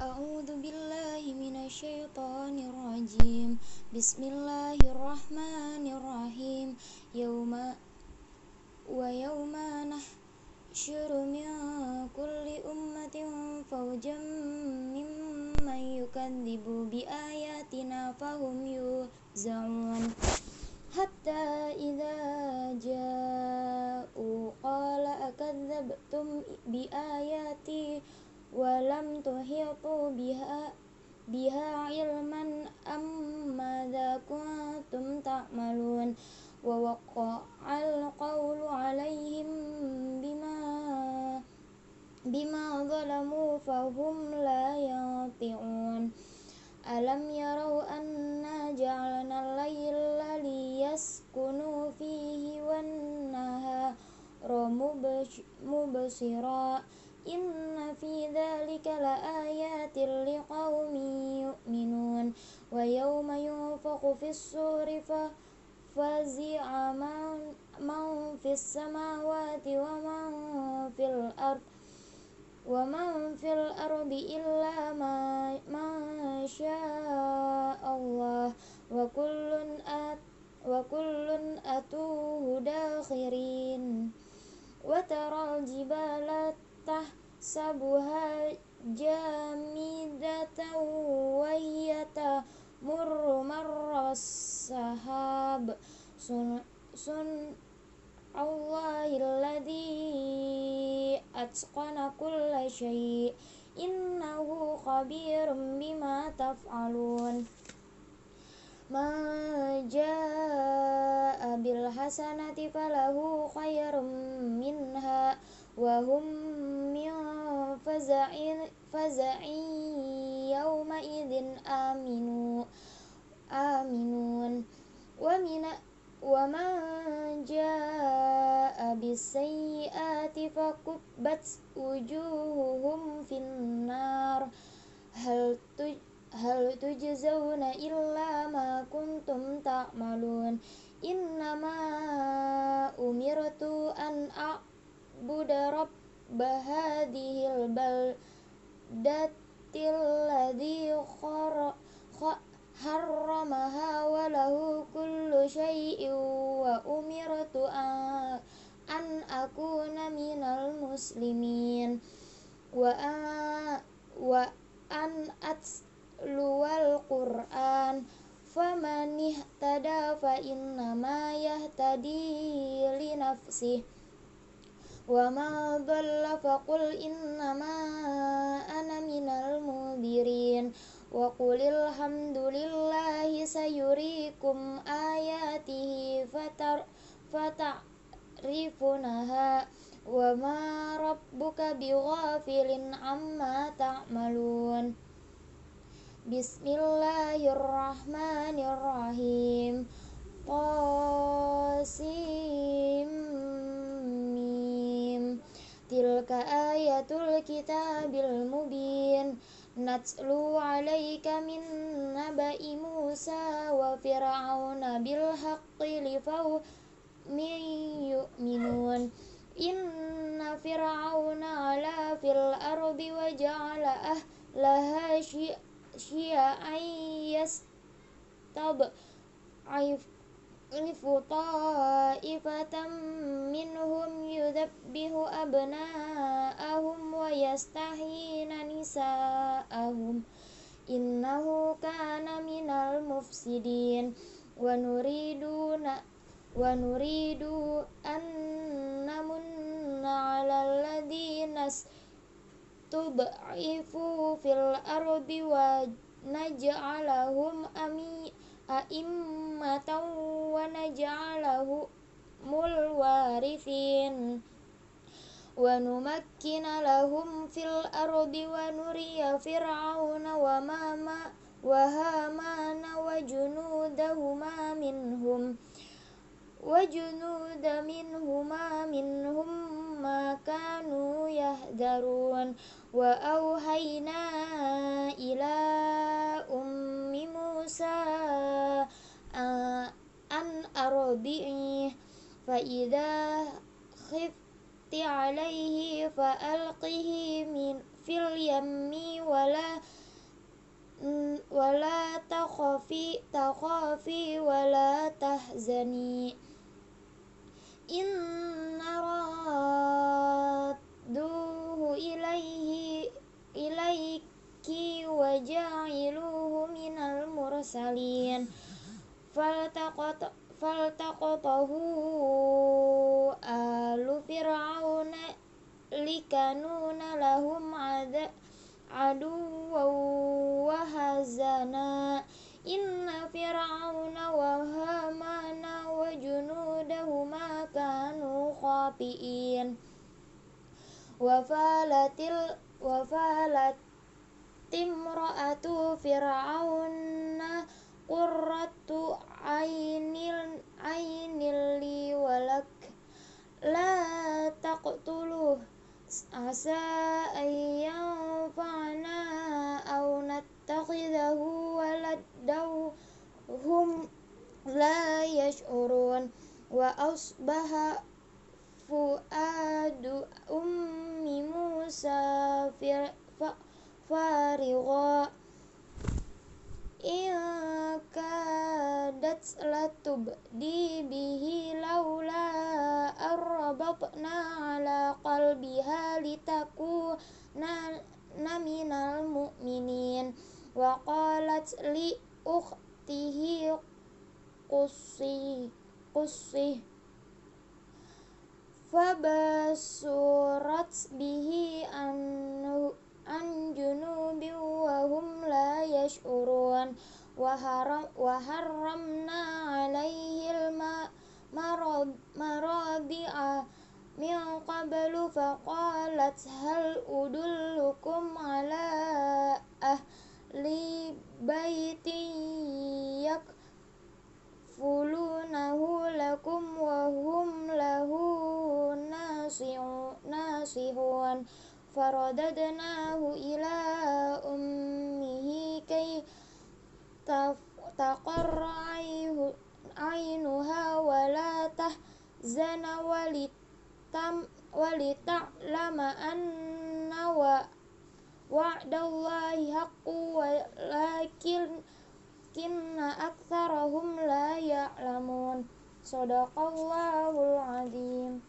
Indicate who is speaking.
Speaker 1: أعوذ بالله من الشيطان الرجيم بسم الله الرحمن الرحيم يوم ويوم نحشر من كل أمة فوجا ممن يكذب بآياتنا فهم يوزعون حتى إذا جاءوا قال أكذبتم بآياتي walam tuhitu biha biha ilman amma dza kuntum ta'malun. Wa waqa'al qawlu 'alaihim bima bima zalamu fahum la yanti'un. Alam yarau anna ja'alna al-layla liyaskunu fihi wan nahara mubashira إن في ذلك لآيات لقوم يؤمنون ويوم ينفق في الصور ففزع من في السماوات ومن في الأرض ومن في الأرض إلا ما, ما شاء الله وكل أت وكل أتوه داخرين وترى الجبال تحسبها جامدة وهي تمر مر السحاب صنع الله الذي أتقن كل شيء إنه خبير بما تفعلون ما جاء بالحسنة فله خير منها وهم من فزع فزع يومئذ آمنون آمنون ومن ومن جاء بالسيئات فكبت وجوههم في النار هل هل تجزون إلا ما كنتم تعملون إنما أمرت أن bahadihil baldatil ladhi khor wa lahu kullu syai'in wa umiratu an, aku naminal muslimin. Wa a, wa an atluwal qur'an. Faman ihtada fa innama Yah tadi linafsi وما ضل فقل إنما أنا من المنذرين وقل الحمد لله سيريكم آياته فتر فتعرفونها وما ربك بغافل عما تعملون بسم الله الرحمن الرحيم طاسم Tilka ayatul kitabil mubin. Natslu alaika min nabai Musa wa fir'auna bil haqqi min yu'minun. Inna fir'auna ala fil ardi wa ja'ala ahlaha syia'an yastab'if يخلف طائفة منهم يذبه أبناءهم ويستحيين نساءهم إنه كان من المفسدين ونريد ونريد أن نمن على الذين استضعفوا في الأرض ونجعلهم أمين a'immatan wa naj'alahu mul warithin wa numakkina lahum fil ardi wa nuriya fir'auna wa mama wa hamana wa junudahuma minhum wa junuda minhuma minhum ma kanu yahdarun wa auhayna ila ummi Musa أصابعه فإذا خفت عليه فألقه من في اليم ولا ولا تخافي تخافي ولا تحزني. إن رادوه إليه إليك وجعلوه من المرسلين. فالتقطه فالتقطه آل فرعون لكنون لهم عدوا وهزنا إن فرعون وهامان وجنودهما كانوا خاطئين وفالت وفالت امرأة فرعون قرة عين عين لا تقتلوه عسى أن ينفعنا أو نتخذه ولدا هم لا يشعرون وأصبح فؤاد أم موسى فارغا إن كادت لتبدي به لولا arrabatna ala qalbiha litakuna minal mu'minin wa qalat li ukhtihi qussi qussi fabasurat bihi an junubi wa hum la yash'urun wa haram wa haramna المراضع من قبل فقالت هل أدلكم على أهل بيت يكفلونه لكم وهم له ناصحون فرددناه إلى أمه كي تقر zana walitam walita'lama anna wa wa'dallahi haqqu walakin kinna aktsarahum la ya'lamun. Sadaqallahul azim.